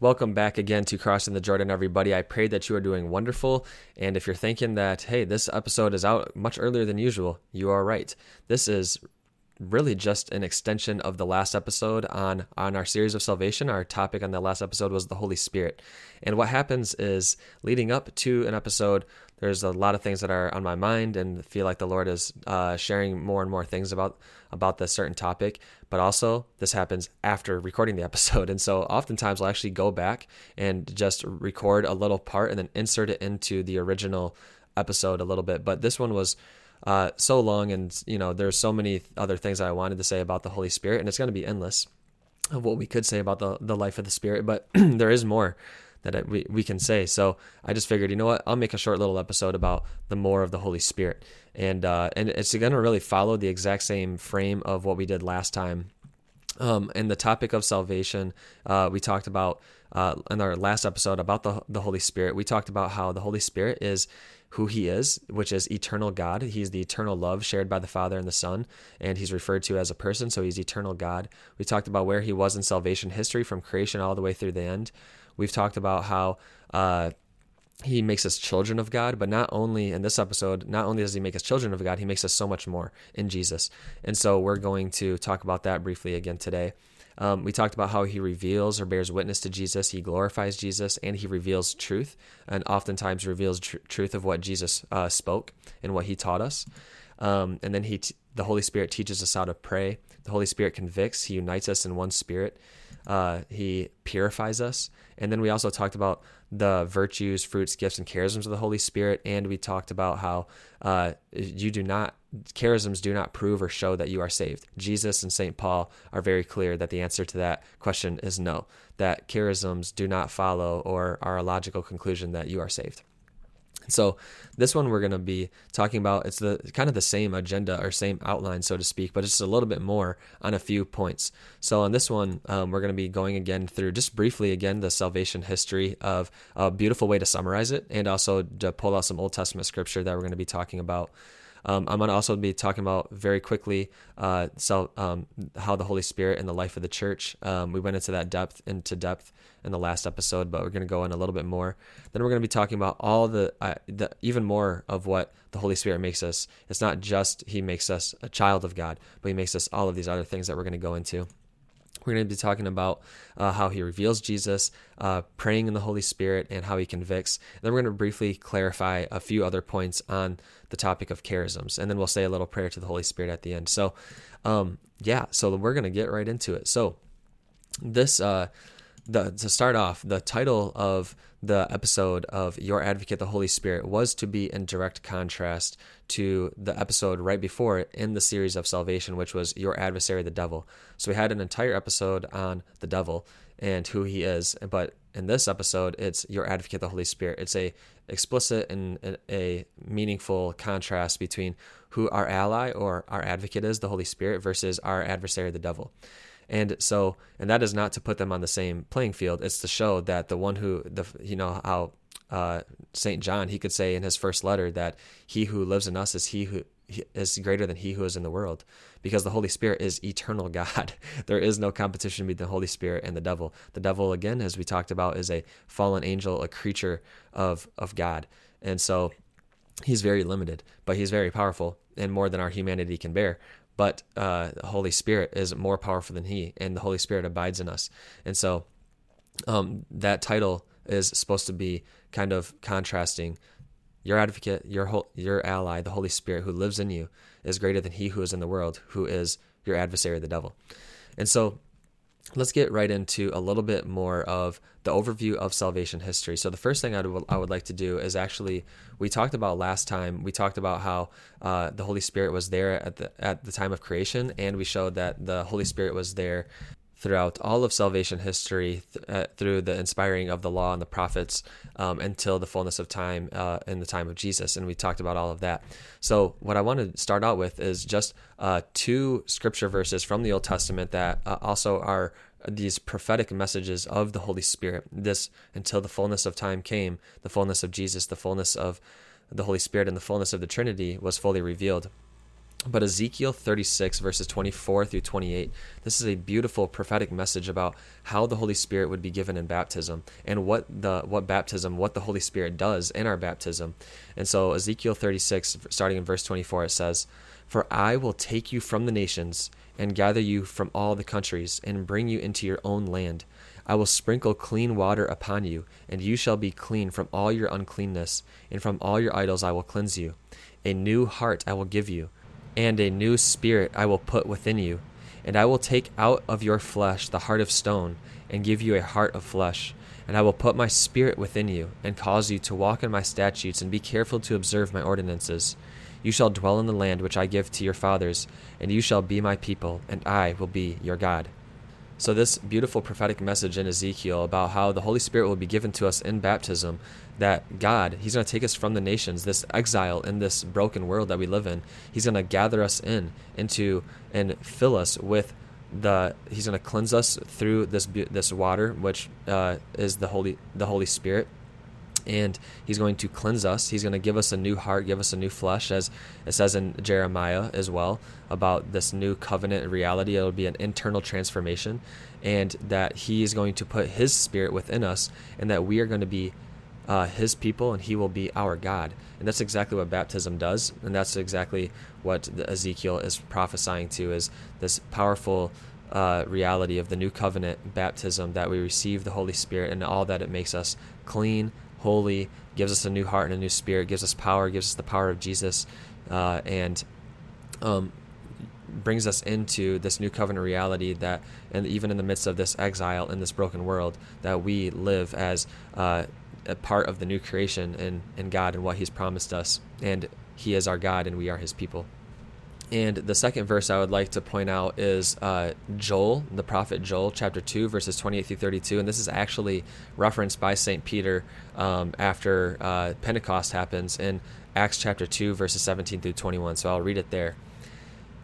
Welcome back again to Crossing the Jordan, everybody. I pray that you are doing wonderful. And if you're thinking that, hey, this episode is out much earlier than usual, you are right. This is really just an extension of the last episode on on our series of salvation. Our topic on the last episode was the Holy Spirit. And what happens is leading up to an episode, there's a lot of things that are on my mind and feel like the Lord is uh, sharing more and more things about about this certain topic. But also, this happens after recording the episode, and so oftentimes I'll actually go back and just record a little part and then insert it into the original episode a little bit. But this one was uh, so long, and you know, there's so many other things I wanted to say about the Holy Spirit, and it's going to be endless of what we could say about the the life of the Spirit, but there is more that we we can say. So I just figured, you know what, I'll make a short little episode about the more of the Holy Spirit, and uh, and it's going to really follow the exact same frame of what we did last time. Um, and the topic of salvation, uh, we talked about uh, in our last episode about the the Holy Spirit. We talked about how the Holy Spirit is who he is, which is eternal God. He's the eternal love shared by the Father and the Son, and he's referred to as a person, so he's eternal God. We talked about where he was in salvation history from creation all the way through the end. We've talked about how uh, he makes us children of God, but not only in this episode, not only does he make us children of God, he makes us so much more in Jesus. And so we're going to talk about that briefly again today. Um, we talked about how he reveals or bears witness to Jesus, he glorifies Jesus, and he reveals truth, and oftentimes reveals tr- truth of what Jesus uh, spoke and what he taught us. Um, and then he, t- the Holy Spirit teaches us how to pray. The Holy Spirit convicts. He unites us in one spirit. Uh, he purifies us. And then we also talked about the virtues, fruits, gifts, and charisms of the Holy Spirit. And we talked about how uh, you do not, charisms do not prove or show that you are saved. Jesus and St. Paul are very clear that the answer to that question is no, that charisms do not follow or are a logical conclusion that you are saved. So this one we're going to be talking about it's the kind of the same agenda or same outline so to speak, but it's a little bit more on a few points. So on this one um, we're going to be going again through just briefly again the salvation history of a beautiful way to summarize it and also to pull out some Old Testament scripture that we're going to be talking about um, I'm going to also be talking about very quickly uh, so, um, how the Holy Spirit and the life of the church. Um, we went into that depth into depth in the last episode, but we're going to go in a little bit more. Then we're going to be talking about all the, uh, the even more of what the Holy Spirit makes us. It's not just He makes us a child of God, but He makes us all of these other things that we're going to go into. We're going to be talking about uh, how he reveals Jesus, uh, praying in the Holy Spirit, and how he convicts. And then we're going to briefly clarify a few other points on the topic of charisms. And then we'll say a little prayer to the Holy Spirit at the end. So, um, yeah, so we're going to get right into it. So, this, uh, the, to start off, the title of the episode of Your Advocate, the Holy Spirit, was to be in direct contrast to the episode right before it in the series of salvation, which was Your Adversary, the Devil. So we had an entire episode on the devil and who he is, but in this episode, it's Your Advocate, the Holy Spirit. It's a explicit and a meaningful contrast between who our ally or our advocate is, the Holy Spirit, versus our adversary, the devil. And so, and that is not to put them on the same playing field. It's to show that the one who, the you know how uh, Saint John he could say in his first letter that he who lives in us is he who is greater than he who is in the world, because the Holy Spirit is eternal God. there is no competition between the Holy Spirit and the devil. The devil, again, as we talked about, is a fallen angel, a creature of of God, and so he's very limited, but he's very powerful and more than our humanity can bear but uh, the Holy Spirit is more powerful than He, and the Holy Spirit abides in us. And so um, that title is supposed to be kind of contrasting your advocate, your whole, your ally, the Holy Spirit who lives in you, is greater than He who is in the world, who is your adversary, the devil. And so let's get right into a little bit more of the overview of salvation history. So the first thing I would, I would like to do is actually we talked about last time. We talked about how uh, the Holy Spirit was there at the at the time of creation, and we showed that the Holy Spirit was there throughout all of salvation history th- uh, through the inspiring of the law and the prophets um, until the fullness of time uh, in the time of Jesus. And we talked about all of that. So, what I want to start out with is just uh, two scripture verses from the Old Testament that uh, also are these prophetic messages of the Holy Spirit. This until the fullness of time came, the fullness of Jesus, the fullness of the Holy Spirit, and the fullness of the Trinity was fully revealed. But Ezekiel 36, verses 24 through 28, this is a beautiful prophetic message about how the Holy Spirit would be given in baptism and what the what baptism, what the Holy Spirit does in our baptism. And so Ezekiel 36, starting in verse 24, it says, For I will take you from the nations and gather you from all the countries and bring you into your own land. I will sprinkle clean water upon you, and you shall be clean from all your uncleanness, and from all your idols I will cleanse you. A new heart I will give you and a new spirit I will put within you. And I will take out of your flesh the heart of stone, and give you a heart of flesh. And I will put my spirit within you, and cause you to walk in my statutes, and be careful to observe my ordinances. You shall dwell in the land which I give to your fathers, and you shall be my people, and I will be your God. So, this beautiful prophetic message in Ezekiel about how the Holy Spirit will be given to us in baptism, that God, He's going to take us from the nations, this exile in this broken world that we live in. He's going to gather us in, into, and fill us with the. He's going to cleanse us through this this water, which uh, is the Holy the Holy Spirit and he's going to cleanse us. He's going to give us a new heart, give us a new flesh, as it says in Jeremiah as well about this new covenant reality. It'll be an internal transformation, and that he is going to put his spirit within us, and that we are going to be uh, his people, and he will be our God. And that's exactly what baptism does, and that's exactly what Ezekiel is prophesying to is this powerful. Uh, reality of the new covenant baptism that we receive the Holy Spirit and all that it makes us clean, holy, gives us a new heart and a new spirit, gives us power, gives us the power of Jesus, uh, and um, brings us into this new covenant reality that, and even in the midst of this exile in this broken world, that we live as uh, a part of the new creation in, in God and what He's promised us. And He is our God and we are His people. And the second verse I would like to point out is uh, Joel, the prophet Joel, chapter 2, verses 28 through 32. And this is actually referenced by St. Peter um, after uh, Pentecost happens in Acts chapter 2, verses 17 through 21. So I'll read it there.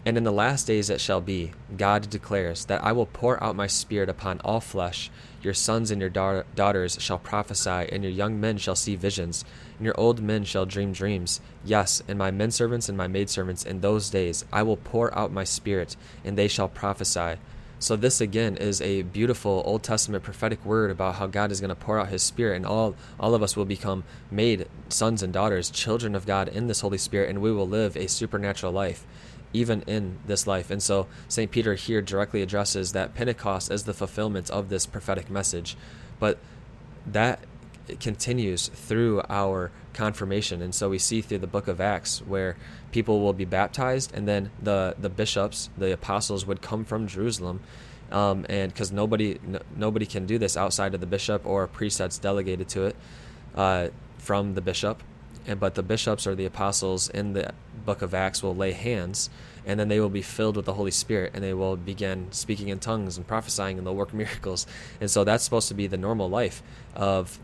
And in the last days it shall be, God declares, that I will pour out my spirit upon all flesh. Your sons and your da- daughters shall prophesy, and your young men shall see visions, and your old men shall dream dreams. Yes, and my men servants and my maidservants in those days I will pour out my spirit, and they shall prophesy. So this again is a beautiful Old Testament prophetic word about how God is going to pour out his spirit and all all of us will become made sons and daughters, children of God in this Holy Spirit and we will live a supernatural life even in this life. And so St. Peter here directly addresses that Pentecost as the fulfillment of this prophetic message. But that continues through our confirmation. And so we see through the book of Acts where people will be baptized and then the, the bishops, the apostles would come from Jerusalem. Um, and because nobody nobody can do this outside of the bishop or a priest that's delegated to it uh, from the bishop, but the bishops or the apostles in the book of Acts will lay hands, and then they will be filled with the Holy Spirit, and they will begin speaking in tongues and prophesying, and they'll work miracles. And so that's supposed to be the normal life of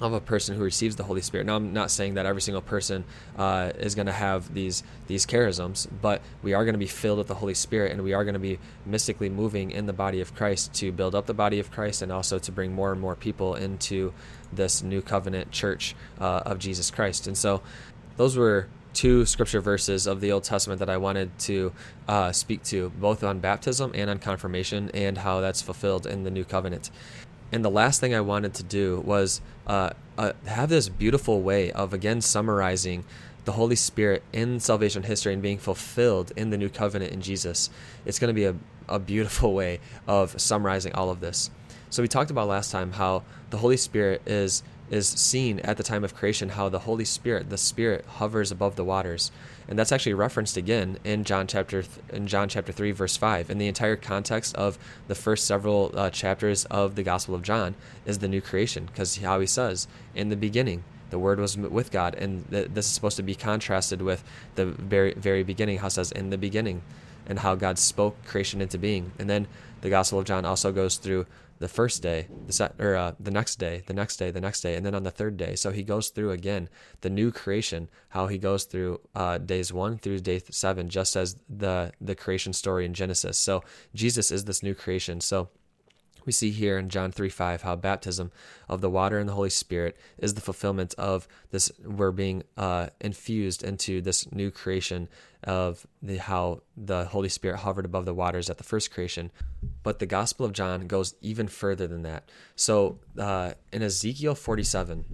of a person who receives the Holy Spirit. Now, I'm not saying that every single person uh, is going to have these these charisms, but we are going to be filled with the Holy Spirit, and we are going to be mystically moving in the body of Christ to build up the body of Christ, and also to bring more and more people into this new covenant church uh, of Jesus Christ. And so, those were two scripture verses of the Old Testament that I wanted to uh, speak to, both on baptism and on confirmation, and how that's fulfilled in the new covenant. And the last thing I wanted to do was uh, uh, have this beautiful way of again summarizing the Holy Spirit in salvation history and being fulfilled in the new covenant in Jesus. It's going to be a, a beautiful way of summarizing all of this. So we talked about last time how the Holy Spirit is is seen at the time of creation how the Holy Spirit, the Spirit, hovers above the waters, and that's actually referenced again in John chapter th- in John chapter three verse five. And the entire context of the first several uh, chapters of the Gospel of John is the new creation, because how he says in the beginning the word was with God, and th- this is supposed to be contrasted with the very very beginning. How says in the beginning, and how God spoke creation into being, and then the Gospel of John also goes through the first day, the set, or uh, the next day, the next day, the next day, and then on the third day. So he goes through again the new creation, how he goes through uh, days one through day seven, just as the the creation story in Genesis. So Jesus is this new creation. So we see here in John 3 5 how baptism of the water and the Holy Spirit is the fulfillment of this. We're being uh, infused into this new creation of the how the Holy Spirit hovered above the waters at the first creation. But the Gospel of John goes even further than that. So uh, in Ezekiel 47,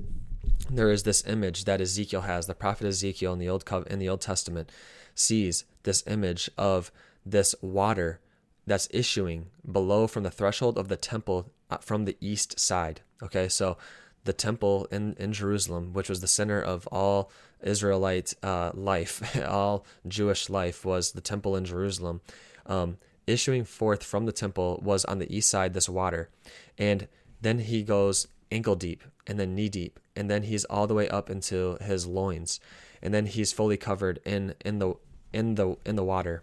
there is this image that Ezekiel has. The prophet Ezekiel in the old in the Old Testament sees this image of this water that's issuing below from the threshold of the temple uh, from the east side. Okay, so the temple in, in Jerusalem, which was the center of all Israelite uh, life, all Jewish life, was the temple in Jerusalem. Um, issuing forth from the temple was on the east side this water. And then he goes ankle deep and then knee deep. And then he's all the way up into his loins. And then he's fully covered in, in the in the in the water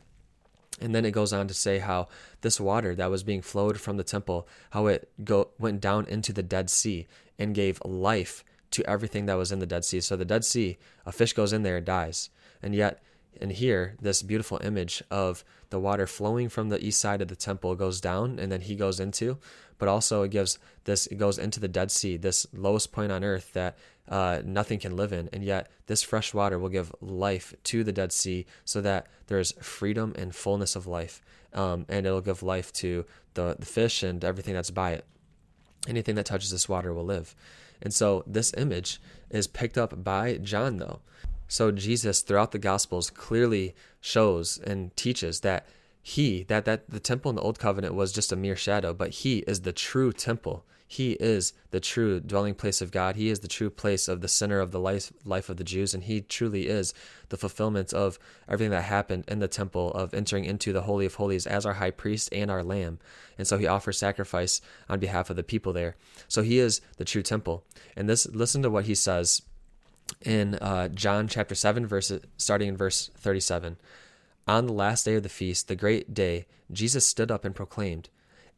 and then it goes on to say how this water that was being flowed from the temple, how it go went down into the Dead Sea and gave life to everything that was in the Dead Sea. So the Dead Sea, a fish goes in there and dies. And yet and here this beautiful image of the water flowing from the east side of the temple goes down and then he goes into but also it gives this it goes into the dead sea this lowest point on earth that uh, nothing can live in. And yet this fresh water will give life to the dead sea so that there's freedom and fullness of life. Um, and it'll give life to the, the fish and everything that's by it. Anything that touches this water will live. And so this image is picked up by john though so Jesus throughout the gospels clearly shows and teaches that he that that the temple in the old covenant was just a mere shadow, but he is the true temple. He is the true dwelling place of God. He is the true place of the center of the life life of the Jews, and he truly is the fulfillment of everything that happened in the temple of entering into the holy of holies as our high priest and our lamb. And so he offers sacrifice on behalf of the people there. So he is the true temple. And this listen to what he says in uh, John chapter 7, verse, starting in verse 37. On the last day of the feast, the great day, Jesus stood up and proclaimed,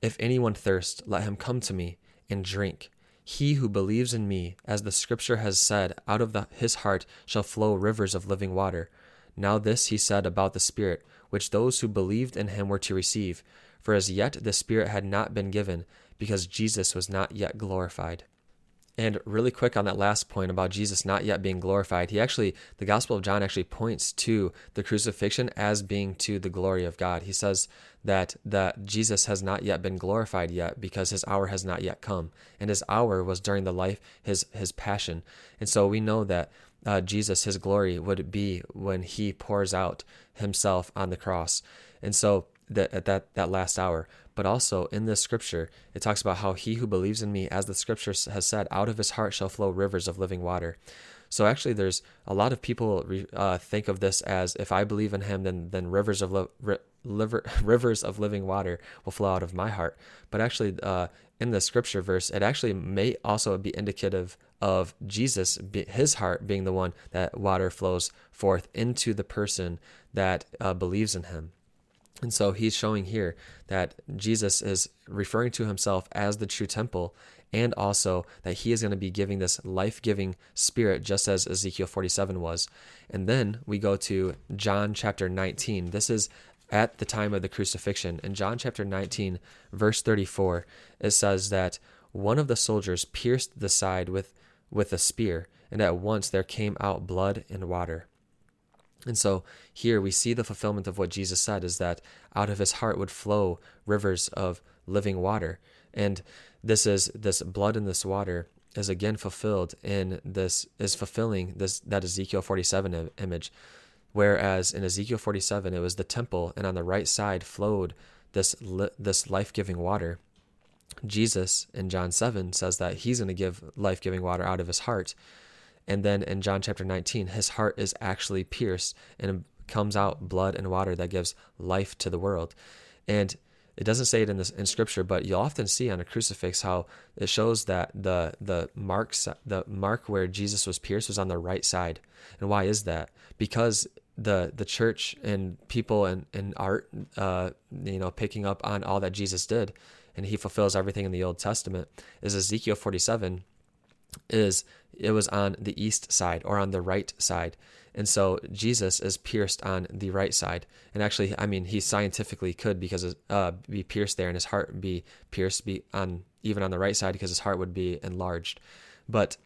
If anyone thirst, let him come to me and drink. He who believes in me, as the scripture has said, out of the, his heart shall flow rivers of living water. Now this he said about the Spirit, which those who believed in him were to receive. For as yet the Spirit had not been given, because Jesus was not yet glorified. And really quick on that last point about Jesus not yet being glorified, he actually, the Gospel of John actually points to the crucifixion as being to the glory of God. He says that that Jesus has not yet been glorified yet because his hour has not yet come, and his hour was during the life his his passion. And so we know that uh, Jesus, his glory would be when he pours out himself on the cross. And so that at that that last hour. But also in this scripture it talks about how he who believes in me as the scripture has said out of his heart shall flow rivers of living water. So actually there's a lot of people uh, think of this as if i believe in him then then rivers of li- rivers of living water will flow out of my heart. But actually uh, in the scripture verse it actually may also be indicative of jesus his heart being the one that water flows forth into the person that uh, believes in him and so he's showing here that Jesus is referring to himself as the true temple and also that he is going to be giving this life giving spirit, just as Ezekiel 47 was. And then we go to John chapter 19. This is at the time of the crucifixion. In John chapter 19, verse 34, it says that one of the soldiers pierced the side with, with a spear, and at once there came out blood and water. And so here we see the fulfillment of what Jesus said is that out of his heart would flow rivers of living water. And this is this blood and this water is again fulfilled in this is fulfilling this that Ezekiel 47 image. Whereas in Ezekiel 47 it was the temple and on the right side flowed this this life-giving water. Jesus in John 7 says that he's going to give life-giving water out of his heart. And then in John chapter 19, his heart is actually pierced and comes out blood and water that gives life to the world. And it doesn't say it in this in scripture, but you'll often see on a crucifix how it shows that the the marks the mark where Jesus was pierced was on the right side. And why is that? Because the the church and people and, and art uh, you know picking up on all that Jesus did and he fulfills everything in the Old Testament is Ezekiel 47 is it was on the east side or on the right side And so Jesus is pierced on the right side. And actually, I mean, he scientifically could because uh, be pierced there and his heart be pierced be on even on the right side because his heart would be enlarged. But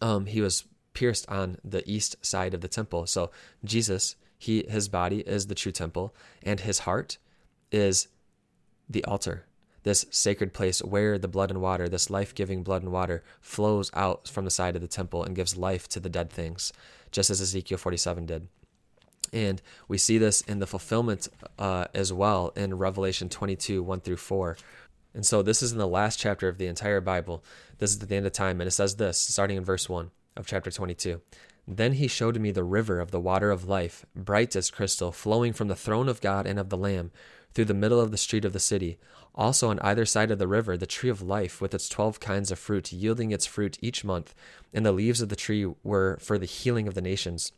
um, he was pierced on the east side of the temple. So Jesus, he his body is the true temple, and his heart is the altar. This sacred place where the blood and water, this life giving blood and water, flows out from the side of the temple and gives life to the dead things, just as Ezekiel 47 did. And we see this in the fulfillment uh, as well in Revelation 22 1 through 4. And so this is in the last chapter of the entire Bible. This is at the end of time. And it says this, starting in verse 1 of chapter 22. Then he showed me the river of the water of life, bright as crystal, flowing from the throne of God and of the Lamb through the middle of the street of the city. Also on either side of the river, the tree of life with its twelve kinds of fruit, yielding its fruit each month, and the leaves of the tree were for the healing of the nations.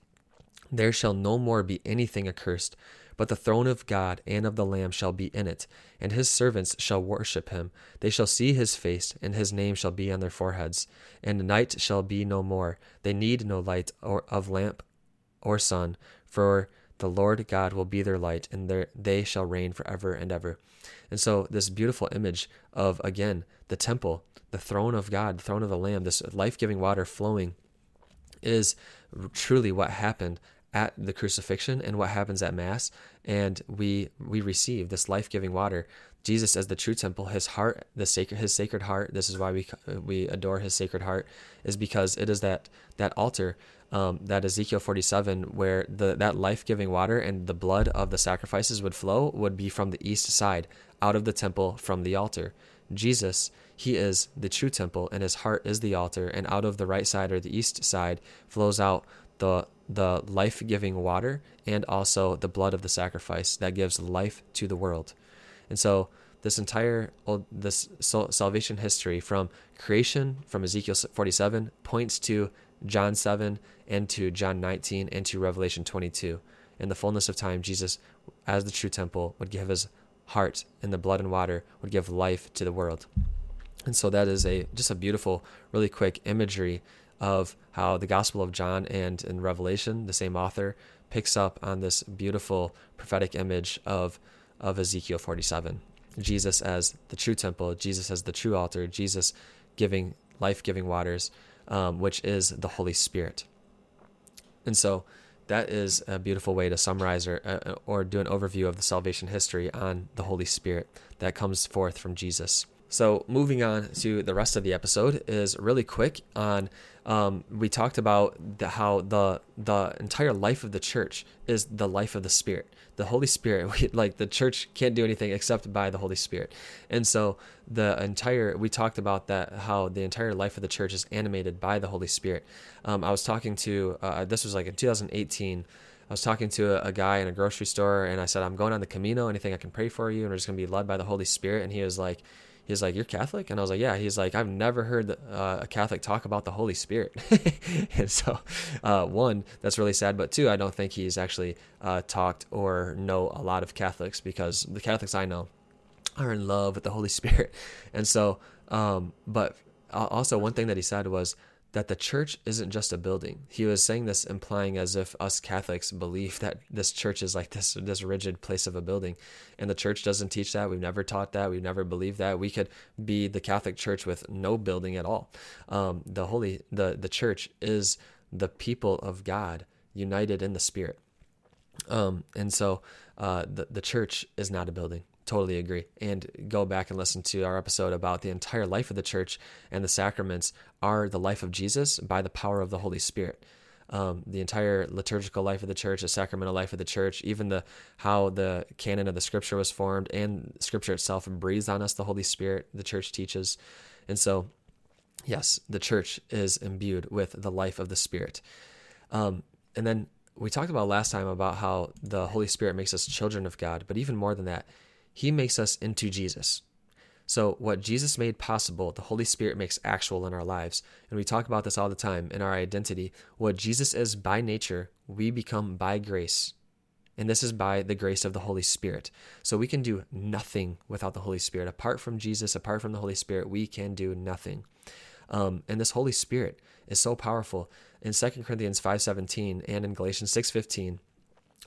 There shall no more be anything accursed, but the throne of God and of the Lamb shall be in it, and his servants shall worship him. They shall see his face, and his name shall be on their foreheads. And night shall be no more. They need no light or of lamp or sun, for the Lord God will be their light, and their, they shall reign forever and ever. And so, this beautiful image of, again, the temple, the throne of God, the throne of the Lamb, this life giving water flowing, is truly what happened at the crucifixion and what happens at mass. And we we receive this life-giving water. Jesus as the true temple his heart the sacred his sacred heart this is why we we adore his sacred heart is because it is that that altar um, that ezekiel 47 where the that life-giving water and the blood of the sacrifices would flow would be from the east side out of the temple from the altar jesus he is the true temple and his heart is the altar and out of the right side or the east side flows out the the life-giving water and also the blood of the sacrifice that gives life to the world. And so this entire old, this salvation history from creation from Ezekiel 47 points to John 7 and to John 19 and to Revelation 22. In the fullness of time, Jesus, as the true temple, would give his heart and the blood and water would give life to the world. And so that is a just a beautiful, really quick imagery of how the Gospel of John and in Revelation, the same author, picks up on this beautiful prophetic image of, of Ezekiel 47. Jesus as the true temple, Jesus as the true altar, Jesus giving life giving waters, um, which is the Holy Spirit. And so that is a beautiful way to summarize or, uh, or do an overview of the salvation history on the Holy Spirit that comes forth from Jesus. So, moving on to the rest of the episode is really quick on um, we talked about the, how the the entire life of the church is the life of the Spirit. The Holy Spirit, we, like the church can't do anything except by the Holy Spirit. And so the entire we talked about that how the entire life of the church is animated by the Holy Spirit. Um, I was talking to uh, this was like in 2018. I was talking to a, a, guy in a grocery store, and I said, "I'm going on the Camino. Anything I can pray for you?" And we're just gonna be led by the Holy Spirit. And he was like he's like, "You're Catholic?" And I was like, "Yeah." He's like, "I've never heard uh, a Catholic talk about the Holy Spirit." and so, uh, one, that's really sad. But two, I don't think he's actually uh, talked or know a lot of Catholics because the Catholics I know are in love with the Holy Spirit. And so, um, but also one thing that he said was that the church isn't just a building. He was saying this implying as if us Catholics believe that this church is like this this rigid place of a building. And the church doesn't teach that. We've never taught that. We've never believed that. We could be the Catholic Church with no building at all. Um, the holy the the church is the people of God united in the Spirit. Um, and so uh, the the church is not a building. Totally agree. And go back and listen to our episode about the entire life of the church and the sacraments are the life of Jesus by the power of the Holy Spirit. Um, the entire liturgical life of the church, the sacramental life of the church, even the how the canon of the Scripture was formed, and Scripture itself breathes on us the Holy Spirit. The church teaches, and so yes, the church is imbued with the life of the Spirit. Um, and then we talked about last time about how the Holy Spirit makes us children of God, but even more than that, he makes us into Jesus. So, what Jesus made possible, the Holy Spirit makes actual in our lives. And we talk about this all the time in our identity. What Jesus is by nature, we become by grace. And this is by the grace of the Holy Spirit. So, we can do nothing without the Holy Spirit. Apart from Jesus, apart from the Holy Spirit, we can do nothing. Um, and this Holy Spirit is so powerful in 2 Corinthians 5:17 and in Galatians 6:15,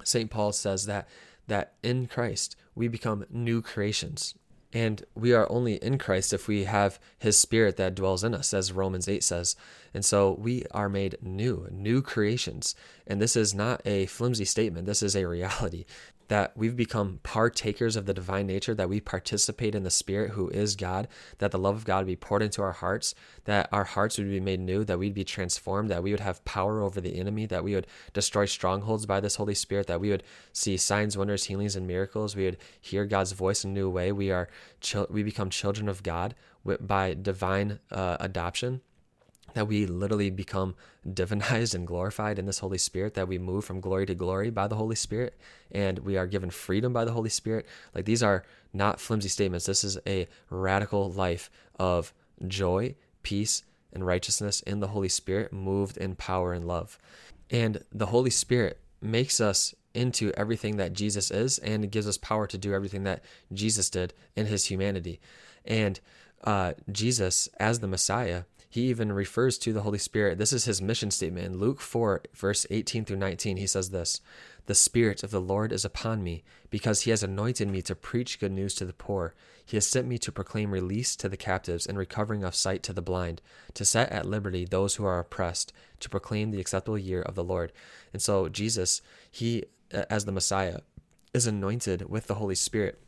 St. Paul says that that in Christ we become new creations. And we are only in Christ if we have his spirit that dwells in us, as Romans 8 says. And so we are made new, new creations. And this is not a flimsy statement, this is a reality that we've become partakers of the divine nature, that we participate in the Spirit who is God, that the love of God be poured into our hearts, that our hearts would be made new, that we'd be transformed, that we would have power over the enemy, that we would destroy strongholds by this Holy Spirit, that we would see signs, wonders, healings, and miracles. We would hear God's voice in a new way. We are we become children of God by divine uh, adoption that we literally become divinized and glorified in this Holy Spirit, that we move from glory to glory by the Holy Spirit, and we are given freedom by the Holy Spirit. Like these are not flimsy statements. This is a radical life of joy, peace, and righteousness in the Holy Spirit, moved in power and love. And the Holy Spirit makes us into everything that Jesus is and gives us power to do everything that Jesus did in his humanity. And uh, Jesus, as the Messiah, he even refers to the Holy Spirit. This is his mission statement. In Luke 4, verse 18 through 19, he says this The Spirit of the Lord is upon me, because he has anointed me to preach good news to the poor. He has sent me to proclaim release to the captives and recovering of sight to the blind, to set at liberty those who are oppressed, to proclaim the acceptable year of the Lord. And so, Jesus, he, as the Messiah, is anointed with the Holy Spirit.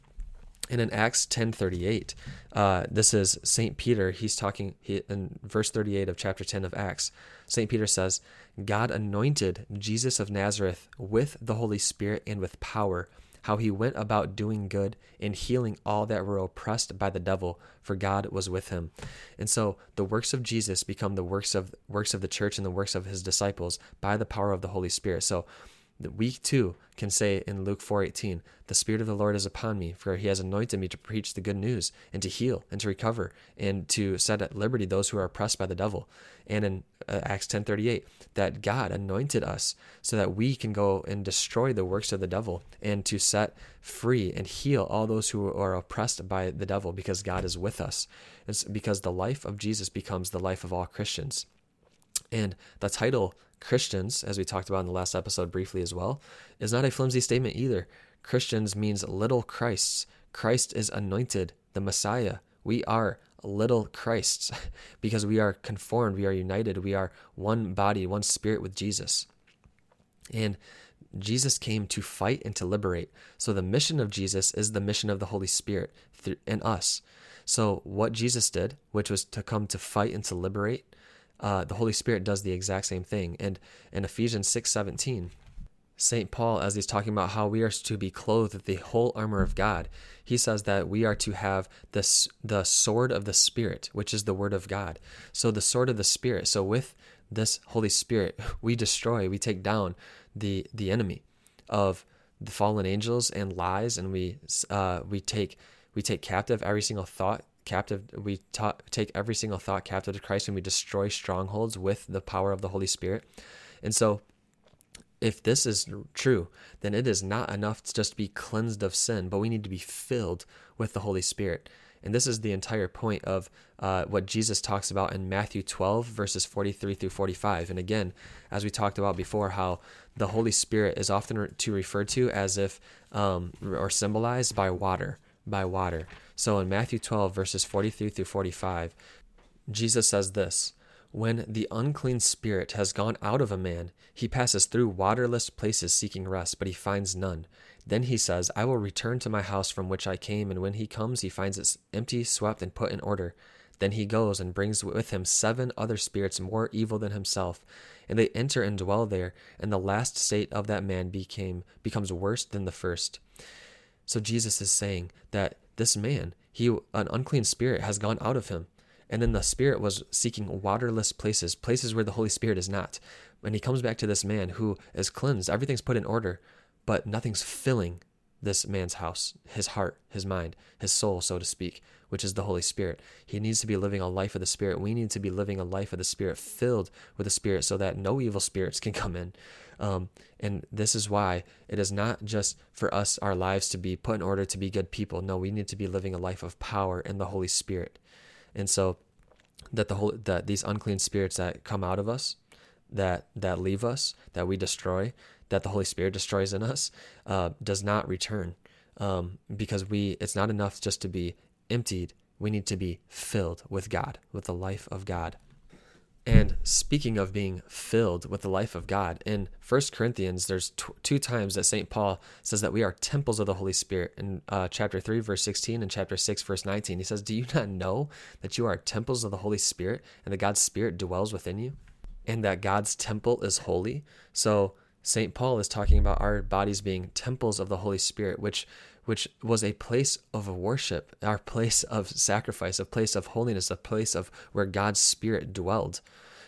And in Acts 10:38, uh, this is Saint Peter. He's talking he, in verse 38 of chapter 10 of Acts. Saint Peter says, "God anointed Jesus of Nazareth with the Holy Spirit and with power, how he went about doing good and healing all that were oppressed by the devil, for God was with him." And so the works of Jesus become the works of works of the church and the works of his disciples by the power of the Holy Spirit. So we too can say in Luke 4:18, "The spirit of the Lord is upon me, for he has anointed me to preach the good news and to heal and to recover and to set at liberty those who are oppressed by the devil." And in uh, Acts 10:38, that God anointed us so that we can go and destroy the works of the devil and to set free and heal all those who are oppressed by the devil because God is with us. It's because the life of Jesus becomes the life of all Christians. And the title Christians, as we talked about in the last episode briefly as well, is not a flimsy statement either. Christians means little Christs. Christ is anointed, the Messiah. We are little Christs because we are conformed, we are united, we are one body, one spirit with Jesus. And Jesus came to fight and to liberate. So the mission of Jesus is the mission of the Holy Spirit in us. So what Jesus did, which was to come to fight and to liberate, uh, the Holy Spirit does the exact same thing. And in Ephesians 6 17, St. Paul, as he's talking about how we are to be clothed with the whole armor of God, he says that we are to have this the sword of the Spirit, which is the word of God. So the sword of the Spirit. So with this Holy Spirit, we destroy, we take down the the enemy of the fallen angels and lies, and we uh, we take we take captive every single thought captive we ta- take every single thought captive to Christ and we destroy strongholds with the power of the Holy Spirit. And so if this is true, then it is not enough to just be cleansed of sin, but we need to be filled with the Holy Spirit. And this is the entire point of uh, what Jesus talks about in Matthew 12, verses 43 through 45. And again, as we talked about before, how the Holy Spirit is often to referred to as if um, or symbolized by water, by water. So in Matthew 12, verses 43 through 45, Jesus says this When the unclean spirit has gone out of a man, he passes through waterless places seeking rest, but he finds none. Then he says, I will return to my house from which I came, and when he comes, he finds it empty, swept, and put in order. Then he goes and brings with him seven other spirits more evil than himself, and they enter and dwell there, and the last state of that man became becomes worse than the first. So Jesus is saying that this man, he an unclean spirit has gone out of him. And then the spirit was seeking waterless places, places where the Holy Spirit is not. And he comes back to this man who is cleansed, everything's put in order, but nothing's filling this man's house, his heart, his mind, his soul, so to speak, which is the Holy Spirit. He needs to be living a life of the Spirit. We need to be living a life of the Spirit filled with the Spirit so that no evil spirits can come in. Um, and this is why it is not just for us, our lives to be put in order to be good people. No, we need to be living a life of power in the Holy Spirit. And so that the whole that these unclean spirits that come out of us, that that leave us, that we destroy, that the Holy Spirit destroys in us, uh, does not return, um, because we it's not enough just to be emptied. We need to be filled with God, with the life of God. And speaking of being filled with the life of God, in 1 Corinthians, there's t- two times that St. Paul says that we are temples of the Holy Spirit. In uh, chapter 3, verse 16, and chapter 6, verse 19, he says, Do you not know that you are temples of the Holy Spirit and that God's Spirit dwells within you? And that God's temple is holy? So, St. Paul is talking about our bodies being temples of the Holy Spirit, which which was a place of worship, our place of sacrifice, a place of holiness, a place of where God's Spirit dwelled.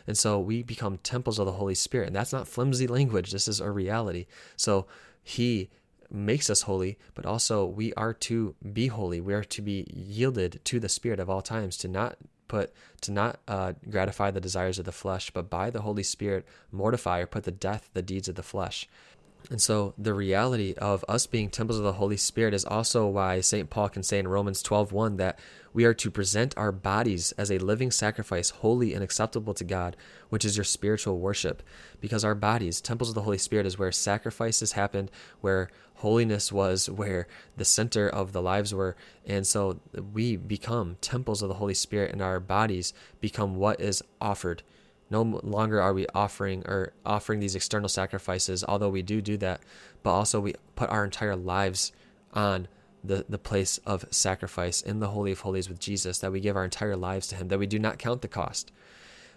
And so we become temples of the Holy Spirit. And that's not flimsy language. This is a reality. So he makes us holy, but also we are to be holy. We are to be yielded to the Spirit of all times, to not put to not uh, gratify the desires of the flesh, but by the Holy Spirit mortify or put to death the deeds of the flesh. And so the reality of us being temples of the Holy Spirit is also why St. Paul can say in Romans 12:1 that we are to present our bodies as a living sacrifice, holy and acceptable to God, which is your spiritual worship. Because our bodies, temples of the Holy Spirit, is where sacrifices happened, where holiness was, where the center of the lives were. And so we become temples of the Holy Spirit, and our bodies become what is offered no longer are we offering or offering these external sacrifices, although we do do that, but also we put our entire lives on the, the place of sacrifice in the Holy of Holies with Jesus, that we give our entire lives to Him, that we do not count the cost.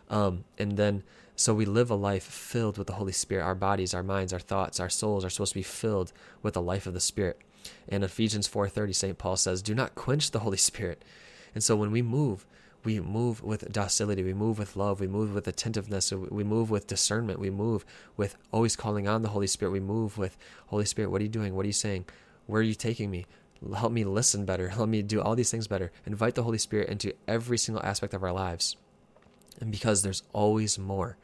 Um, and then, so we live a life filled with the Holy Spirit. Our bodies, our minds, our thoughts, our souls are supposed to be filled with the life of the Spirit. In Ephesians 4:30, St. Paul says, "Do not quench the Holy Spirit." And so when we move we move with docility, we move with love, we move with attentiveness, we move with discernment, we move with always calling on the Holy Spirit, we move with Holy Spirit, what are you doing? What are you saying? Where are you taking me? Help me listen better. Help me do all these things better. Invite the Holy Spirit into every single aspect of our lives. And because there's always more,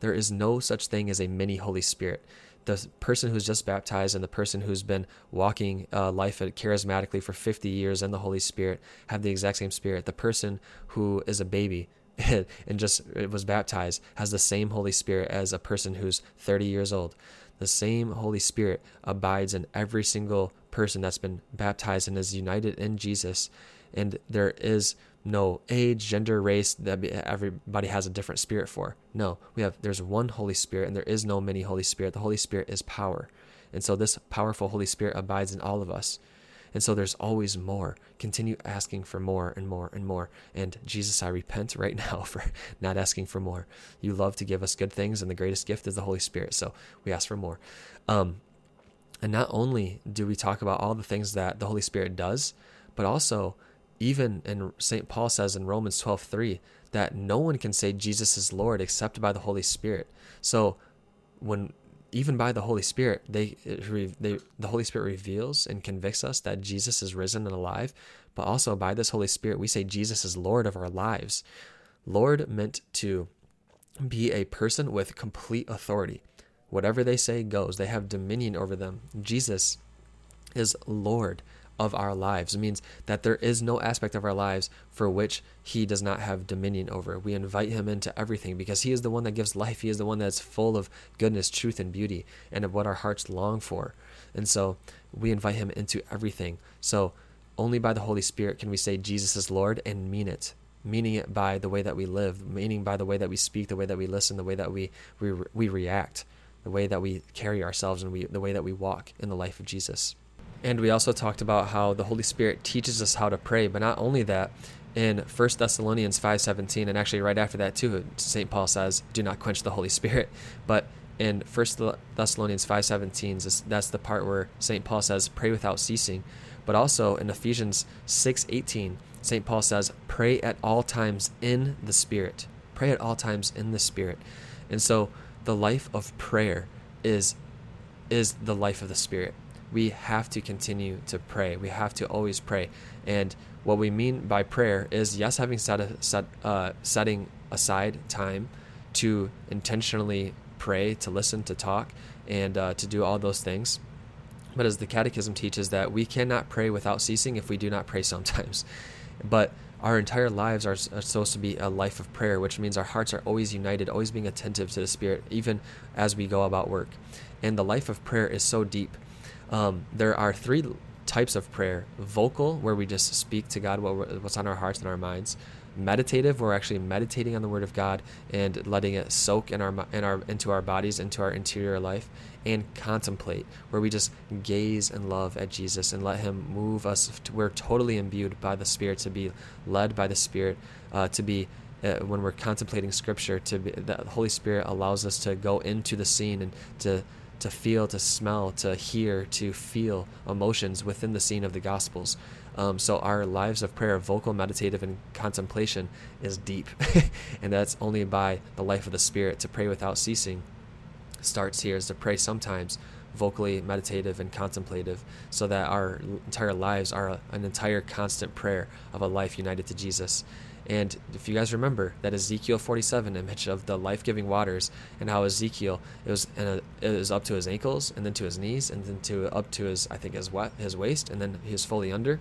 there is no such thing as a mini Holy Spirit the person who's just baptized and the person who's been walking uh, life charismatically for 50 years in the Holy Spirit have the exact same spirit. The person who is a baby and just was baptized has the same Holy Spirit as a person who's 30 years old. The same Holy Spirit abides in every single person that's been baptized and is united in Jesus. And there is no age, gender, race that everybody has a different spirit for. No, we have there's one Holy Spirit and there is no many Holy Spirit. The Holy Spirit is power. And so this powerful Holy Spirit abides in all of us. And so there's always more. Continue asking for more and more and more. And Jesus, I repent right now for not asking for more. You love to give us good things, and the greatest gift is the Holy Spirit. So we ask for more. Um, and not only do we talk about all the things that the Holy Spirit does, but also even in St. Paul says in Romans 12:3 that no one can say Jesus is Lord except by the Holy Spirit. So when even by the Holy Spirit, they, they the Holy Spirit reveals and convicts us that Jesus is risen and alive, but also by this Holy Spirit we say Jesus is Lord of our lives. Lord meant to be a person with complete authority. Whatever they say goes. They have dominion over them. Jesus is Lord of our lives. It means that there is no aspect of our lives for which He does not have dominion over. We invite Him into everything because He is the one that gives life. He is the one that's full of goodness, truth, and beauty, and of what our hearts long for. And so we invite Him into everything. So only by the Holy Spirit can we say Jesus is Lord and mean it. Meaning it by the way that we live, meaning by the way that we speak, the way that we listen, the way that we we, we react, the way that we carry ourselves, and we, the way that we walk in the life of Jesus. And we also talked about how the Holy Spirit teaches us how to pray, but not only that, in 1 Thessalonians 5:17 and actually right after that too, St. Paul says, "Do not quench the Holy Spirit." But in 1 Thessalonians 5:17, that's the part where St. Paul says, "Pray without ceasing." But also in Ephesians 6:18, St. Paul says, "Pray at all times in the Spirit." Pray at all times in the Spirit. And so the life of prayer is is the life of the Spirit we have to continue to pray. We have to always pray. And what we mean by prayer is yes, having set, a, set uh, setting aside time to intentionally pray, to listen, to talk, and uh, to do all those things. But as the Catechism teaches, that we cannot pray without ceasing if we do not pray sometimes. But our entire lives are, are, supposed to be a life of prayer, which means our hearts are always united, always being attentive to the Spirit, even as we go about work. And the life of prayer is so deep. Um, there are three types of prayer. Vocal, where we just speak to God what, what's on our hearts and our minds, meditative we're actually meditating on the word of god and letting it soak in our in our into our bodies into our interior life. And contemplate where we just gaze and love at jesus and let him move us to, we're totally imbued by the spirit to be led by the spirit uh, to be uh, when we're contemplating scripture to be, the holy spirit allows us to go into the scene and to to feel to smell to hear to feel emotions within the scene of the gospels um, so our lives of prayer, vocal, meditative, and contemplation is deep. and that's only by the life of the Spirit to pray without ceasing. Starts here is to pray sometimes vocally, meditative, and contemplative, so that our entire lives are an entire constant prayer of a life united to Jesus. And if you guys remember that Ezekiel 47 image of the life-giving waters and how Ezekiel it was a, uh, it was up to his ankles and then to his knees and then to up to his I think his his waist and then he was fully under.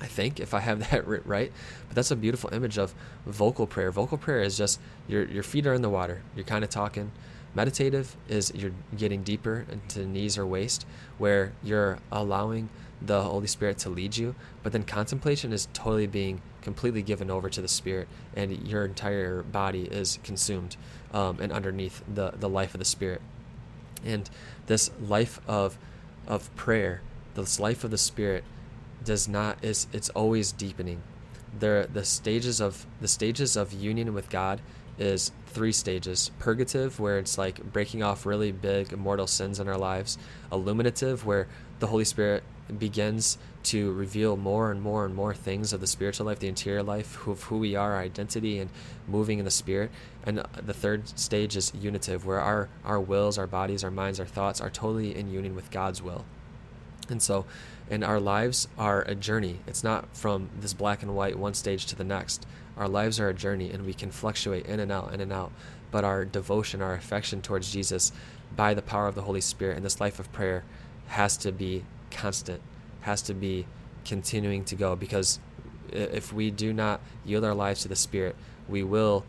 I think, if I have that right. But that's a beautiful image of vocal prayer. Vocal prayer is just your your feet are in the water. You're kind of talking. Meditative is you're getting deeper into knees or waist, where you're allowing the Holy Spirit to lead you. But then contemplation is totally being completely given over to the Spirit, and your entire body is consumed um, and underneath the the life of the Spirit. And this life of of prayer, this life of the Spirit does not is it's always deepening. The the stages of the stages of union with God is three stages. Purgative, where it's like breaking off really big mortal sins in our lives. Illuminative, where the Holy Spirit begins to reveal more and more and more things of the spiritual life, the interior life, of who we are, our identity, and moving in the spirit. And uh, the third stage is unitive, where our, our wills, our bodies, our minds, our thoughts are totally in union with God's will. And so and our lives are a journey. It's not from this black and white one stage to the next. Our lives are a journey, and we can fluctuate in and out, in and out. But our devotion, our affection towards Jesus, by the power of the Holy Spirit, and this life of prayer, has to be constant, has to be continuing to go. Because if we do not yield our lives to the Spirit, we will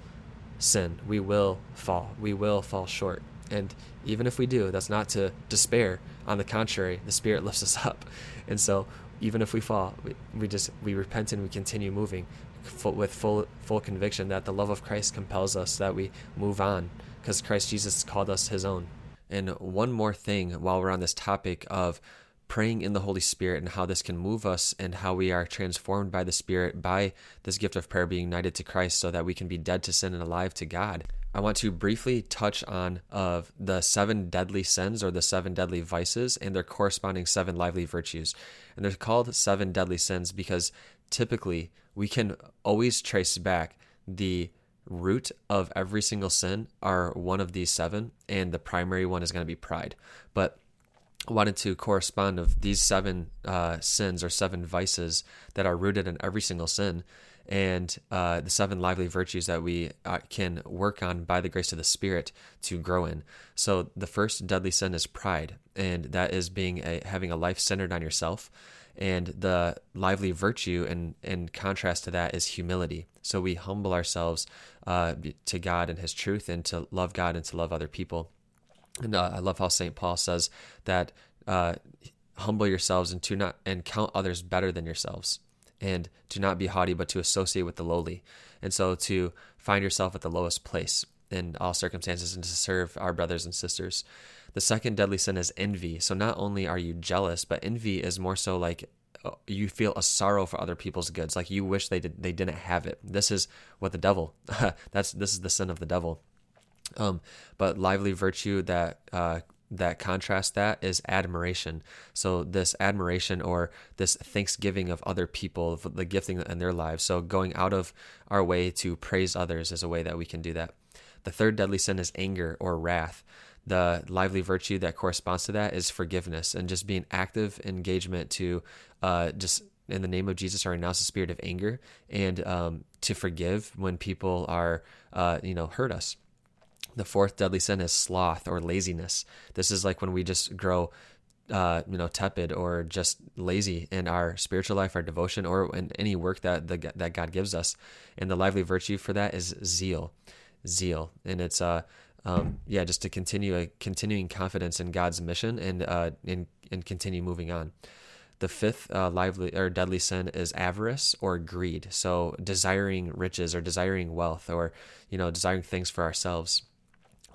sin, we will fall, we will fall short. And even if we do, that's not to despair. On the contrary, the Spirit lifts us up. And so even if we fall, we, we just we repent and we continue moving full, with full full conviction that the love of Christ compels us that we move on because Christ Jesus called us his own. And one more thing while we're on this topic of praying in the Holy Spirit and how this can move us and how we are transformed by the Spirit by this gift of prayer being united to Christ so that we can be dead to sin and alive to God. I want to briefly touch on of the seven deadly sins or the seven deadly vices and their corresponding seven lively virtues. And they're called seven deadly sins because typically we can always trace back the root of every single sin are one of these seven and the primary one is going to be pride. But wanted to correspond of these seven uh, sins or seven vices that are rooted in every single sin and uh, the seven lively virtues that we uh, can work on by the grace of the Spirit to grow in. So the first deadly sin is pride, and that is being a, having a life centered on yourself. And the lively virtue, in, in contrast to that, is humility. So we humble ourselves uh, to God and His truth, and to love God and to love other people. And uh, I love how Saint Paul says that uh, humble yourselves and to not and count others better than yourselves and to not be haughty, but to associate with the lowly. And so to find yourself at the lowest place in all circumstances and to serve our brothers and sisters. The second deadly sin is envy. So not only are you jealous, but envy is more so like uh, you feel a sorrow for other people's goods, like you wish they did they didn't have it. This is what the devil. that's this is the sin of the devil. Um, but lively virtue that uh, that contrasts that is admiration. So this admiration or this thanksgiving of other people, the gifting in their lives. So going out of our way to praise others is a way that we can do that. The third deadly sin is anger or wrath. The lively virtue that corresponds to that is forgiveness and just being active engagement to uh, just in the name of Jesus or renounce the spirit of anger and um, to forgive when people are uh, you know hurt us. The fourth deadly sin is sloth or laziness. This is like when we just grow uh, you know, tepid or just lazy in our spiritual life, our devotion, or in any work that the, that God gives us. And the lively virtue for that is zeal, zeal, and it's uh, um, yeah, just to continue a continuing confidence in God's mission and uh, and and continue moving on. The fifth uh, lively or deadly sin is avarice or greed. So desiring riches or desiring wealth or you know desiring things for ourselves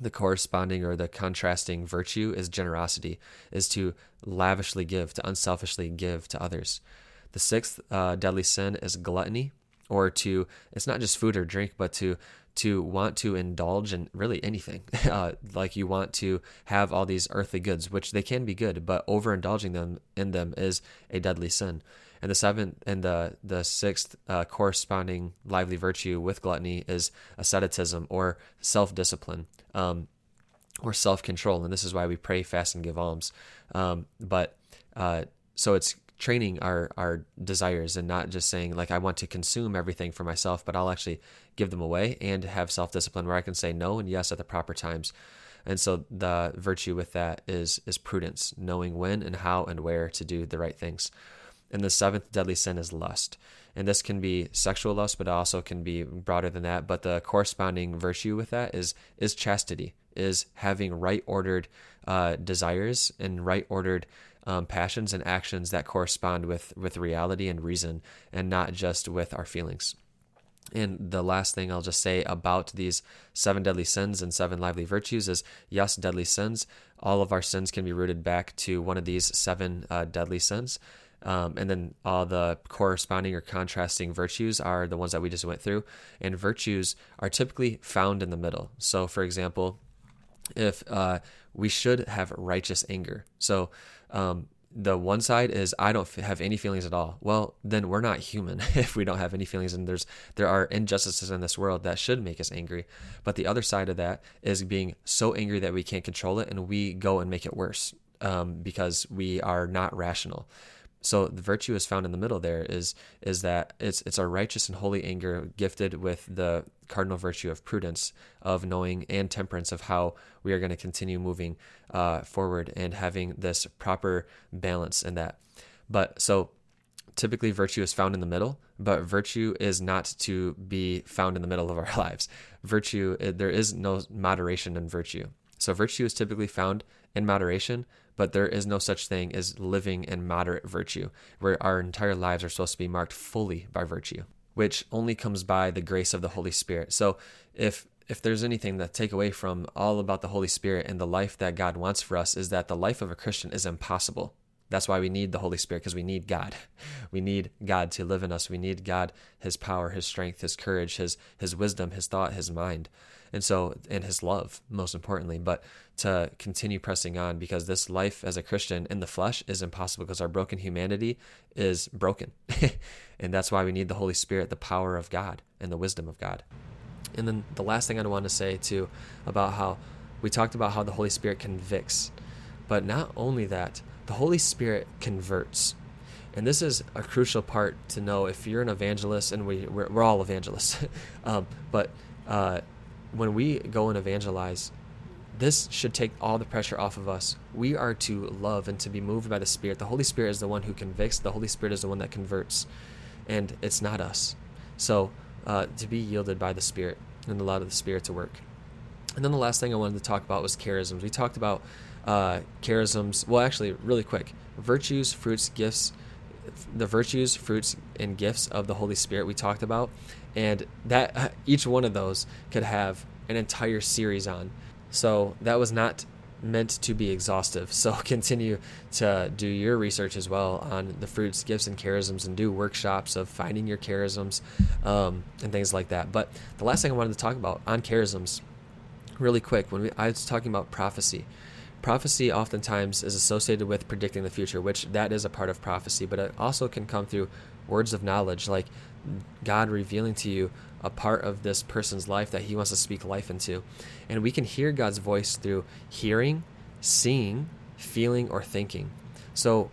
the corresponding or the contrasting virtue is generosity, is to lavishly give, to unselfishly give to others. The sixth uh, deadly sin is gluttony, or to, it's not just food or drink, but to to want to indulge in really anything. Uh, like you want to have all these earthly goods, which they can be good, but overindulging them in them is a deadly sin. And the seventh and the the sixth uh, corresponding lively virtue with gluttony is asceticism or self discipline. Um, or self control, and this is why we pray, fast, and give alms. Um, but uh, so it's training our our desires and not just saying like I want to consume everything for myself, but I'll actually give them away and have self discipline where I can say no and yes at the proper times. And so the virtue with that is is prudence, knowing when and how and where to do the right things. And the seventh deadly sin is lust. And this can be sexual lust, but also can be broader than that. But the corresponding virtue with that is is chastity, is having right ordered uh, desires and right ordered um, passions and actions that correspond with with reality and reason, and not just with our feelings. And the last thing I'll just say about these seven deadly sins and seven lively virtues is yes, deadly sins. All of our sins can be rooted back to one of these seven uh, deadly sins. Um, and then all the corresponding or contrasting virtues are the ones that we just went through. And virtues are typically found in the middle. So, for example, if uh, we should have righteous anger. So, um, the one side is I don't have any feelings at all. Well, then we're not human if we don't have any feelings, and there's there are injustices in this world that should make us angry. But the other side of that is being so angry that we can't control it, and we go and make it worse um, because we are not rational. So the virtue is found in the middle. There is is that it's it's a righteous and holy anger gifted with the cardinal virtue of prudence, of knowing and temperance of how we are going to continue moving uh, forward and having this proper balance in that. But so typically virtue is found in the middle, but virtue is not to be found in the middle of our lives. Virtue, there is no moderation in virtue. So virtue is typically found in moderation, but there is no such thing as living in moderate virtue, where our entire lives are supposed to be marked fully by virtue, which only comes by the grace of the Holy Spirit. So if if there's anything that take away from all about the Holy Spirit and the life that God wants for us is that the life of a Christian is impossible. That's why we need the Holy Spirit because we need God. We need God to live in us. We need God, His power, His strength, His courage, His His wisdom, His thought, His mind and so and his love most importantly. But to continue pressing on because this life as a christian in the flesh is impossible because our broken humanity is broken. And that's why we need the holy spirit the power of god and the wisdom of god. And then the last thing i want to say too about how we talked about how the holy spirit convicts. But not only that the holy spirit converts. And this is a crucial part to know if you're an evangelist and we we're, we're all evangelists. Um, but uh, when we go and evangelize, this should take all the pressure off of us. We are to love and to be moved by the Spirit. The Holy Spirit is the one who convicts, the Holy Spirit is the one that converts, and it's not us. So, uh, to be yielded by the Spirit and allow the Spirit to work. And then the last thing I wanted to talk about was charisms. We talked about uh, charisms. Well, actually, really quick virtues, fruits, gifts. The virtues, fruits, and gifts of the Holy Spirit we talked about and that each one of those could have an entire series on. So that was not meant to be exhaustive. So continue to do your research as well on the fruits, gifts, and charisms, and do workshops of finding your charisms um, and things like that. But the last thing I wanted to talk about on charisms, really quick, when we, I was talking about prophecy. Prophecy oftentimes is associated with predicting the future, which that is a part of prophecy, but it also can come through words of knowledge, like God revealing to you a part of this person's life that he wants to speak life into. And we can hear God's voice through hearing, seeing, feeling, or thinking. So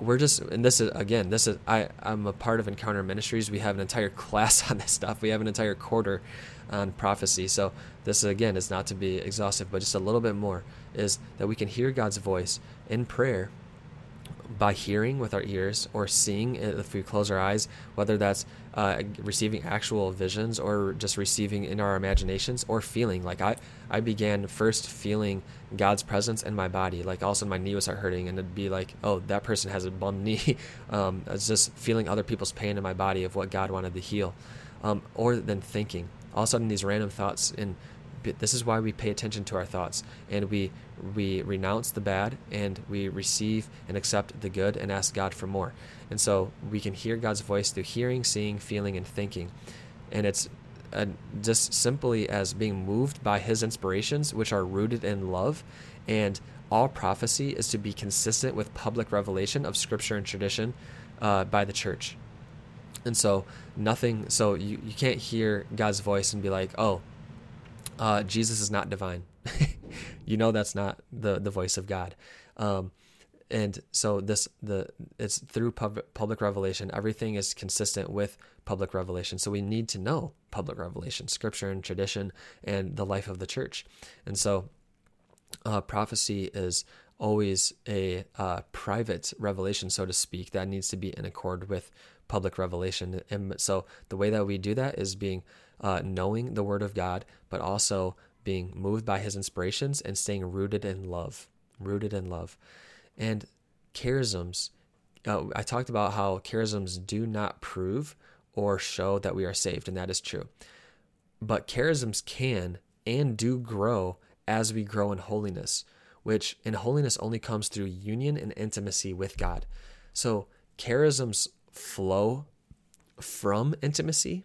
we're just and this is again this is i i'm a part of encounter ministries we have an entire class on this stuff we have an entire quarter on prophecy so this again is not to be exhaustive but just a little bit more is that we can hear god's voice in prayer by hearing with our ears or seeing if we close our eyes, whether that's uh, receiving actual visions or just receiving in our imaginations or feeling. Like I, I began first feeling God's presence in my body. Like all of a sudden my knee would start hurting and it'd be like, oh, that person has a bum knee. um, it's just feeling other people's pain in my body of what God wanted to heal. Um, or then thinking. All of a sudden these random thoughts and this is why we pay attention to our thoughts and we we renounce the bad and we receive and accept the good and ask God for more. And so we can hear God's voice through hearing, seeing, feeling, and thinking. And it's uh, just simply as being moved by His inspirations, which are rooted in love. And all prophecy is to be consistent with public revelation of Scripture and tradition uh, by the church. And so nothing, so you, you can't hear God's voice and be like, oh, uh, Jesus is not divine. you know that's not the the voice of God. Um, and so this the it's through public public revelation. Everything is consistent with public revelation. So we need to know public revelation, scripture and tradition, and the life of the church. And so uh, prophecy is always a uh, private revelation, so to speak, that needs to be in accord with public revelation. And so the way that we do that is being uh, knowing the Word of God, but also being moved by His inspirations and staying rooted in love. Rooted in love. And charisms, uh, I talked about how charisms do not prove or show that we are saved, and that is true. But charisms can and do grow as we grow in holiness, which in holiness only comes through union and intimacy with God. So charisms flow from intimacy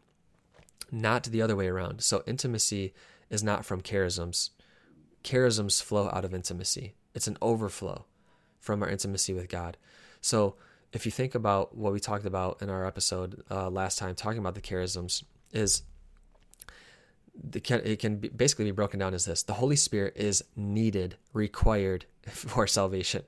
not the other way around. So intimacy is not from charisms. Charisms flow out of intimacy. It's an overflow from our intimacy with God. So if you think about what we talked about in our episode uh, last time, talking about the charisms, is it can basically be broken down as this: the Holy Spirit is needed, required for salvation.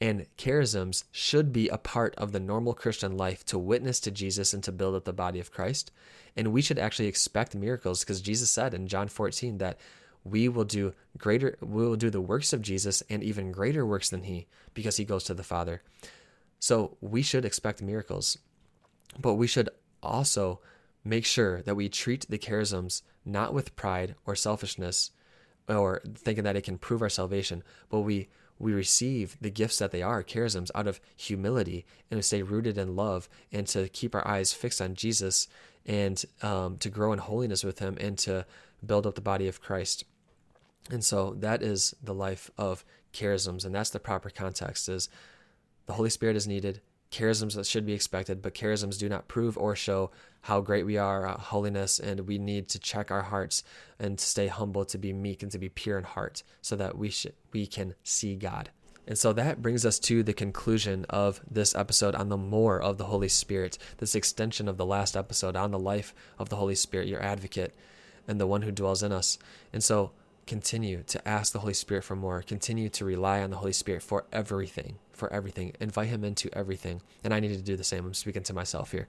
And charisms should be a part of the normal Christian life to witness to Jesus and to build up the body of Christ. And we should actually expect miracles because Jesus said in John 14 that we will do greater we will do the works of Jesus and even greater works than he because he goes to the Father. So we should expect miracles. But we should also make sure that we treat the charisms not with pride or selfishness or thinking that it can prove our salvation, but we we receive the gifts that they are, charisms, out of humility and to stay rooted in love and to keep our eyes fixed on Jesus and um, to grow in holiness with Him and to build up the body of Christ. And so that is the life of charisms, and that's the proper context: is the Holy Spirit is needed. Charisms that should be expected, but charisms do not prove or show how great we are, uh, holiness, and we need to check our hearts and to stay humble, to be meek, and to be pure in heart, so that we should we can see God. And so that brings us to the conclusion of this episode on the more of the Holy Spirit, this extension of the last episode on the life of the Holy Spirit, your advocate, and the one who dwells in us. And so continue to ask the Holy Spirit for more. Continue to rely on the Holy Spirit for everything, for everything. Invite Him into everything. And I need to do the same. I'm speaking to myself here.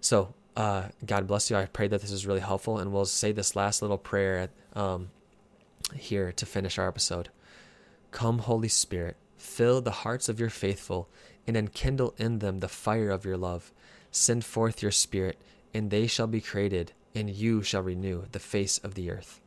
So uh, God bless you. I pray that this is really helpful, and we'll say this last little prayer um, here to finish our episode. Come, Holy Spirit, fill the hearts of your faithful, and enkindle in them the fire of your love. Send forth your Spirit, and they shall be created, and you shall renew the face of the earth.